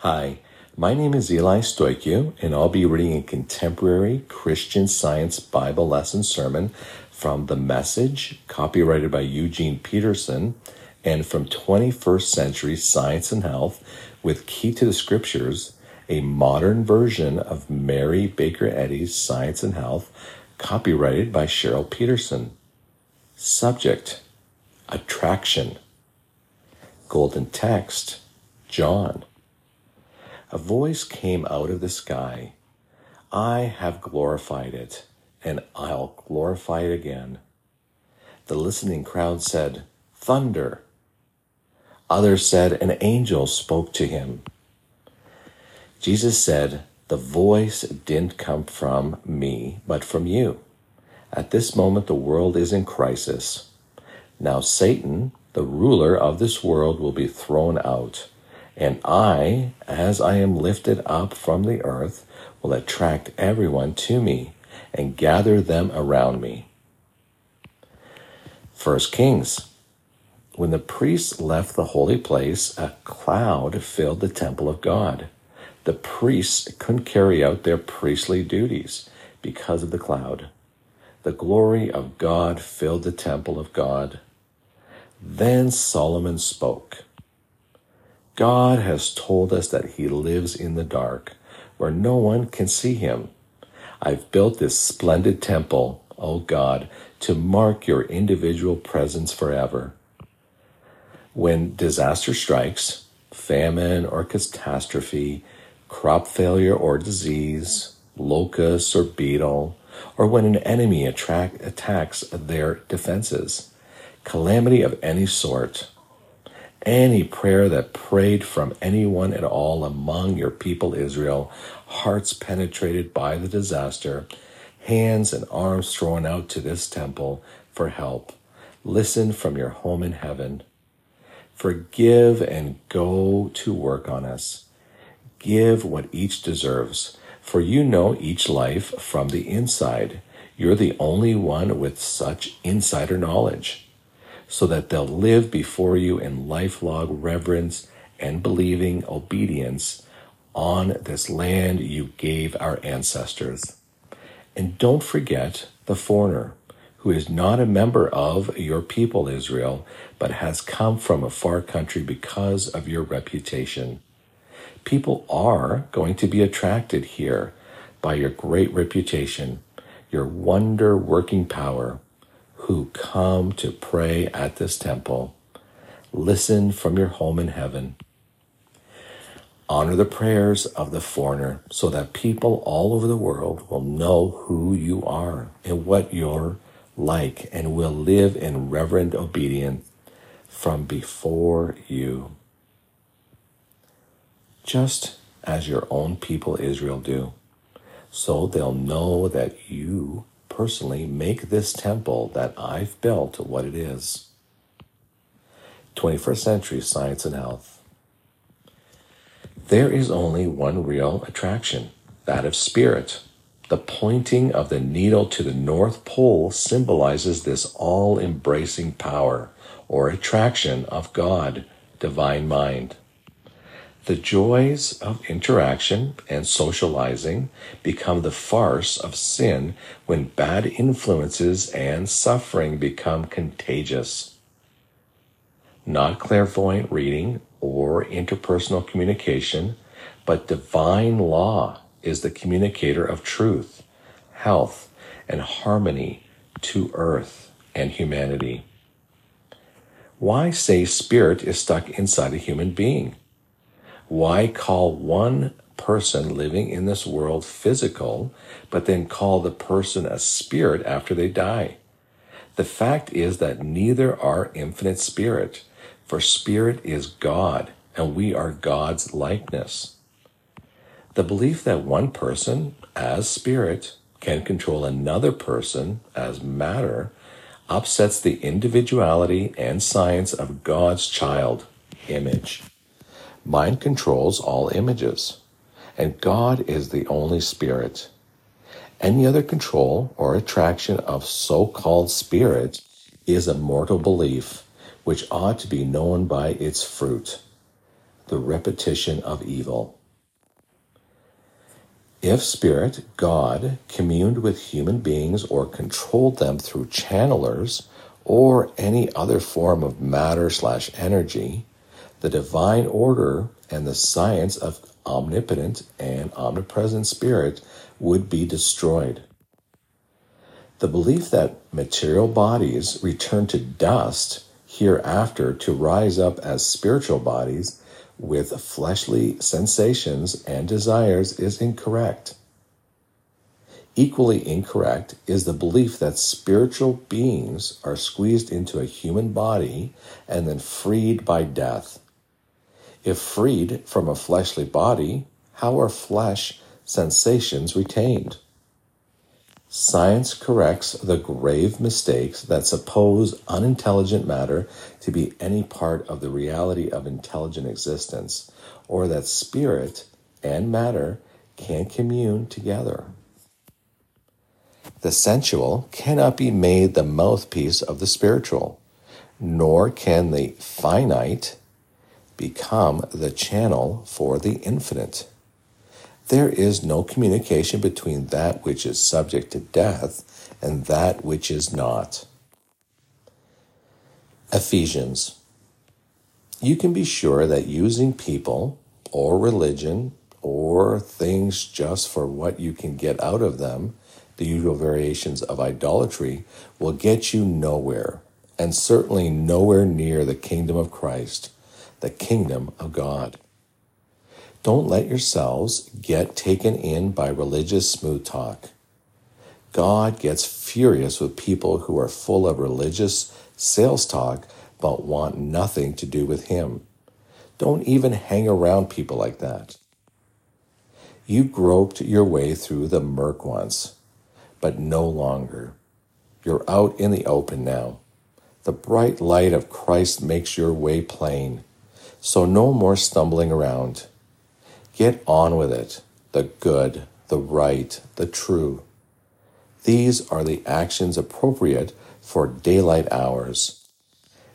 Hi, my name is Eli Stoikyu, and I'll be reading a contemporary Christian Science Bible lesson sermon from The Message, copyrighted by Eugene Peterson, and from 21st Century Science and Health with Key to the Scriptures, a modern version of Mary Baker Eddy's Science and Health, copyrighted by Cheryl Petersen. Subject Attraction. Golden text John. A voice came out of the sky. I have glorified it, and I'll glorify it again. The listening crowd said, Thunder. Others said, An angel spoke to him. Jesus said, The voice didn't come from me, but from you. At this moment, the world is in crisis. Now, Satan, the ruler of this world, will be thrown out. And I, as I am lifted up from the earth, will attract everyone to me and gather them around me. First Kings. When the priests left the holy place, a cloud filled the temple of God. The priests couldn't carry out their priestly duties because of the cloud. The glory of God filled the temple of God. Then Solomon spoke. God has told us that he lives in the dark, where no one can see him. I've built this splendid temple, O God, to mark your individual presence forever. When disaster strikes, famine or catastrophe, crop failure or disease, locust or beetle, or when an enemy attract, attacks their defenses, calamity of any sort, any prayer that prayed from anyone at all among your people Israel, hearts penetrated by the disaster, hands and arms thrown out to this temple for help. Listen from your home in heaven. Forgive and go to work on us. Give what each deserves, for you know each life from the inside. You're the only one with such insider knowledge so that they'll live before you in lifelong reverence and believing obedience on this land you gave our ancestors. And don't forget the foreigner who is not a member of your people, Israel, but has come from a far country because of your reputation. People are going to be attracted here by your great reputation, your wonder working power, who come to pray at this temple. Listen from your home in heaven. Honor the prayers of the foreigner so that people all over the world will know who you are and what you're like and will live in reverent obedience from before you. Just as your own people Israel do, so they'll know that you personally make this temple that I've built what it is. 21st century science and health. There is only one real attraction, that of spirit. The pointing of the needle to the North Pole symbolizes this all embracing power or attraction of God, divine mind. The joys of interaction and socializing become the farce of sin when bad influences and suffering become contagious. Not clairvoyant reading or interpersonal communication, but divine law is the communicator of truth, health, and harmony to earth and humanity. Why say spirit is stuck inside a human being? Why call one person living in this world physical, but then call the person a spirit after they die? The fact is that neither are infinite spirit, for spirit is God, and we are God's likeness. The belief that one person, as spirit, can control another person as matter upsets the individuality and science of God's child image. Mind controls all images, and God is the only spirit. Any other control or attraction of so called spirit is a mortal belief which ought to be known by its fruit. the repetition of evil. If Spirit, God, communed with human beings or controlled them through channelers or any other form of matter slash energy, the divine order and the science of omnipotent and omnipresent Spirit would be destroyed. The belief that material bodies return to dust hereafter to rise up as spiritual bodies with fleshly sensations and desires is incorrect. Equally incorrect is the belief that spiritual beings are squeezed into a human body and then freed by death. If freed from a fleshly body, how are flesh sensations retained? Science corrects the grave mistakes that suppose unintelligent matter to be any part of the reality of intelligent existence, or that spirit and matter can commune together. The sensual cannot be made the mouthpiece of the spiritual, nor can the finite become the channel for the infinite. There is no communication between that which is subject to death and that which is not. Ephesians. You can be sure that using people or religion or things just for what you can get out of them, the usual variations of idolatry, will get you nowhere, and certainly nowhere near the kingdom of Christ, the kingdom of God. Don't let yourselves get taken in by religious smooth talk. God gets furious with people who are full of religious sales talk but want nothing to do with Him. Don't even hang around people like that. You groped your way through the murk once, but no longer. You're out in the open now. The bright light of Christ makes your way plain, so no more stumbling around. Get on with it the good, the right, the true. These are the actions appropriate for daylight hours.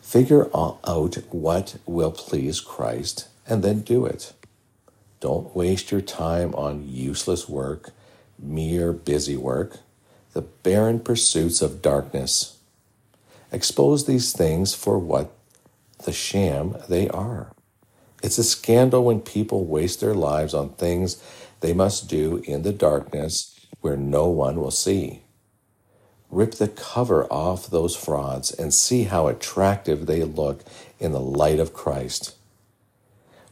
Figure out what will please Christ and then do it. Don't waste your time on useless work, mere busy work, the barren pursuits of darkness. Expose these things for what the sham they are. It's a scandal when people waste their lives on things they must do in the darkness where no one will see. Rip the cover off those frauds and see how attractive they look in the light of Christ.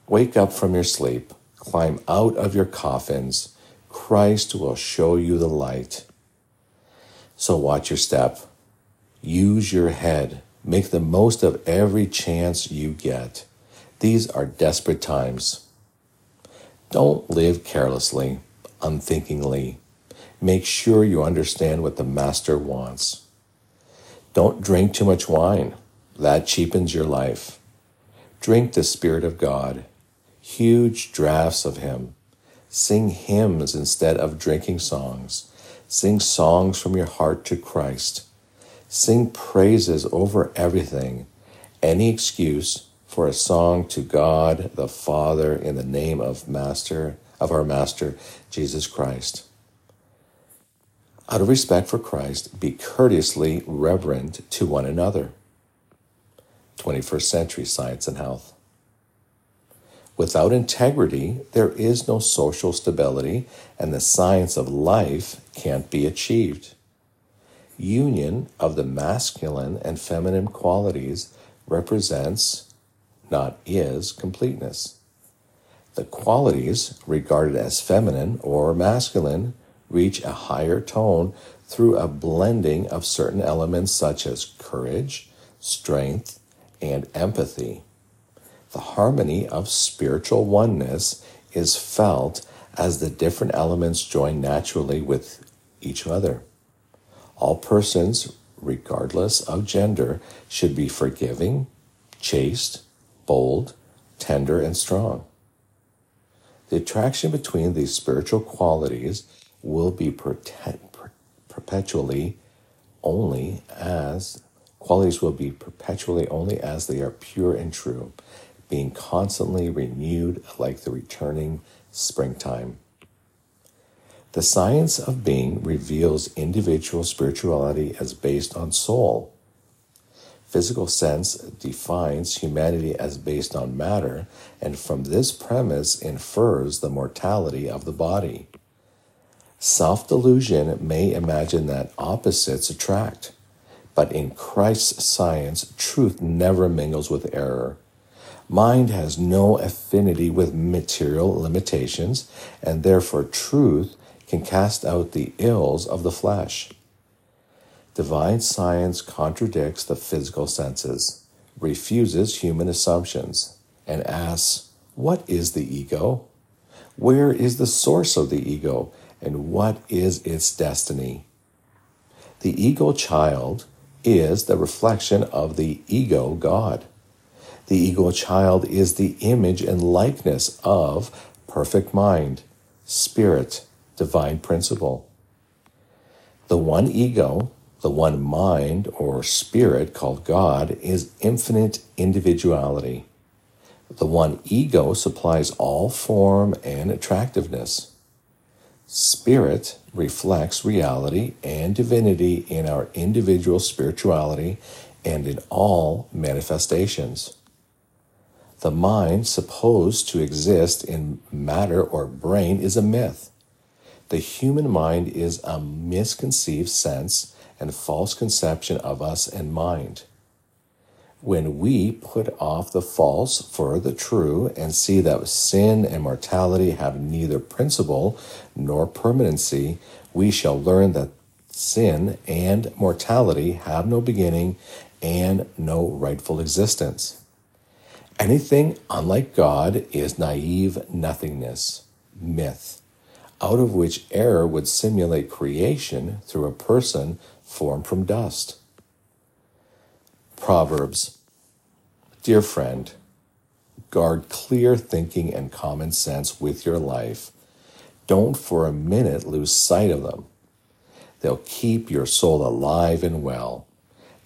Wake up from your sleep, climb out of your coffins. Christ will show you the light. So watch your step. Use your head. Make the most of every chance you get. These are desperate times. Don't live carelessly, unthinkingly. Make sure you understand what the Master wants. Don't drink too much wine. That cheapens your life. Drink the Spirit of God, huge draughts of Him. Sing hymns instead of drinking songs. Sing songs from your heart to Christ. Sing praises over everything. Any excuse for a song to God the Father in the name of Master of our Master Jesus Christ. Out of respect for Christ, be courteously reverent to one another. 21st century science and health. Without integrity, there is no social stability, and the science of life can't be achieved. Union of the masculine and feminine qualities represents not is, completeness. The qualities regarded as feminine or masculine reach a higher tone through a blending of certain elements such as courage, strength, and empathy. The harmony of spiritual oneness is felt as the different elements join naturally with each other. All persons, regardless of gender, should be forgiving, chaste, bold, tender, and strong. The attraction between these spiritual qualities will be perpetually only as qualities will be perpetually only as they are pure and true. being constantly renewed like the returning springtime. The science of being reveals individual spirituality as based on soul. Physical sense defines humanity as based on matter, and from this premise infers the mortality of the body. Self delusion may imagine that opposites attract, but in Christ's science, truth never mingles with error. Mind has no affinity with material limitations, and therefore truth can cast out the ills of the flesh. Divine science contradicts the physical senses, refuses human assumptions, and asks, What is the ego? Where is the source of the ego? And what is its destiny? The ego child is the reflection of the ego God. The ego child is the image and likeness of perfect mind, spirit, divine principle. The one ego, the one mind or spirit called God, is infinite individuality. The one ego supplies all form and attractiveness. Spirit reflects reality and divinity in our individual spirituality and in all manifestations. The mind supposed to exist in matter or brain is a myth. The human mind is a misconceived sense and false conception of us and mind. When we put off the false for the true and see that sin and mortality have neither principle nor permanency, we shall learn that sin and mortality have no beginning and no rightful existence. Anything unlike God is naive nothingness, myth out of which error would simulate creation through a person formed from dust. Proverbs Dear friend, guard clear thinking and common sense with your life. Don't for a minute lose sight of them. They'll keep your soul alive and well.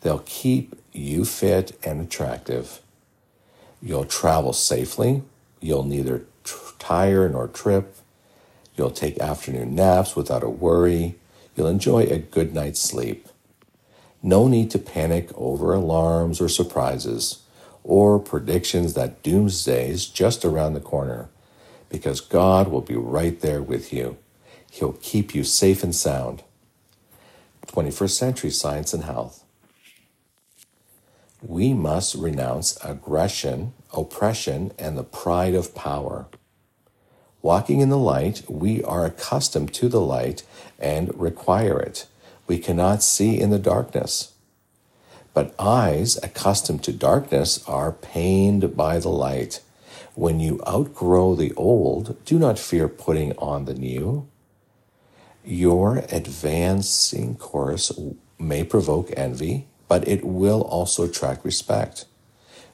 They'll keep you fit and attractive. You'll travel safely. You'll neither tire nor trip. You'll take afternoon naps without a worry. You'll enjoy a good night's sleep. No need to panic over alarms or surprises or predictions that doomsday is just around the corner because God will be right there with you. He'll keep you safe and sound. 21st Century Science and Health. We must renounce aggression, oppression, and the pride of power. Walking in the light, we are accustomed to the light and require it. We cannot see in the darkness. But eyes accustomed to darkness are pained by the light. When you outgrow the old, do not fear putting on the new. Your advancing course may provoke envy, but it will also attract respect.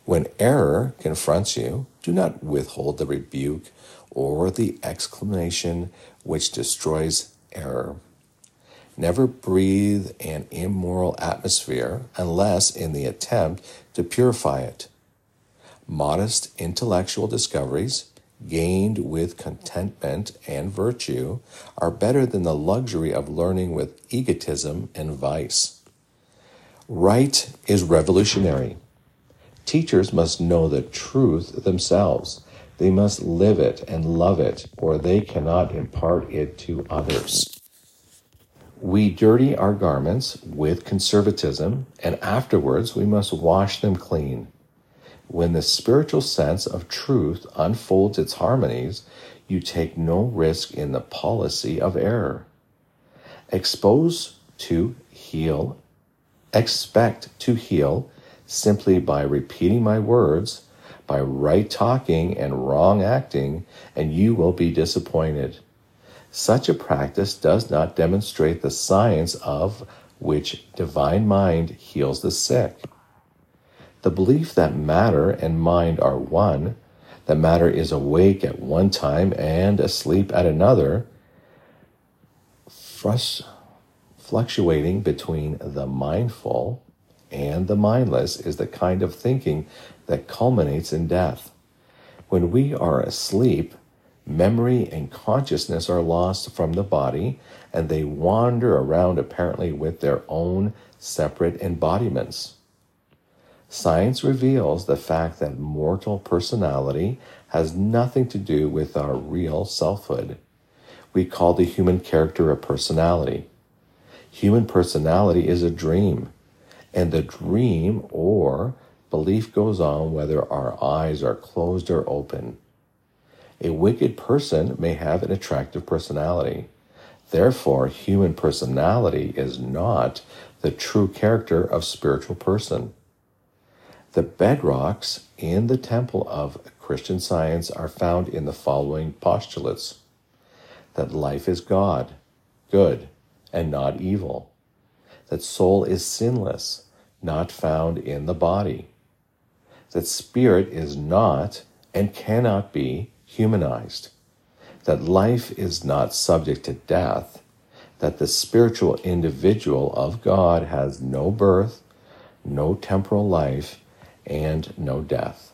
When error confronts you, do not withhold the rebuke or the exclamation which destroys error. Never breathe an immoral atmosphere unless in the attempt to purify it. Modest intellectual discoveries, gained with contentment and virtue, are better than the luxury of learning with egotism and vice. Right is revolutionary. Teachers must know the truth themselves they must live it and love it, or they cannot impart it to others. We dirty our garments with conservatism, and afterwards we must wash them clean. When the spiritual sense of truth unfolds its harmonies, you take no risk in the policy of error. Expose to heal, expect to heal simply by repeating my words by right talking and wrong acting, and you will be disappointed. Such a practice does not demonstrate the science of which divine mind heals the sick. The belief that matter and mind are one, that matter is awake at one time and asleep at another, fluctuating between the mindful and the mindless is the kind of thinking that culminates in death. When we are asleep, memory and consciousness are lost from the body and they wander around apparently with their own separate embodiments. Science reveals the fact that mortal personality has nothing to do with our real selfhood. We call the human character a personality. Human personality is a dream, and the dream or belief goes on whether our eyes are closed or open. A wicked person may have an attractive personality. Therefore, human personality is not the true character of spiritual person. The bedrocks in the temple of Christian science are found in the following postulates that life is God, good, and not evil, that soul is sinless, not found in the body, that spirit is not and cannot be humanized, that life is not subject to death, that the spiritual individual of God has no birth, no temporal life, and no death.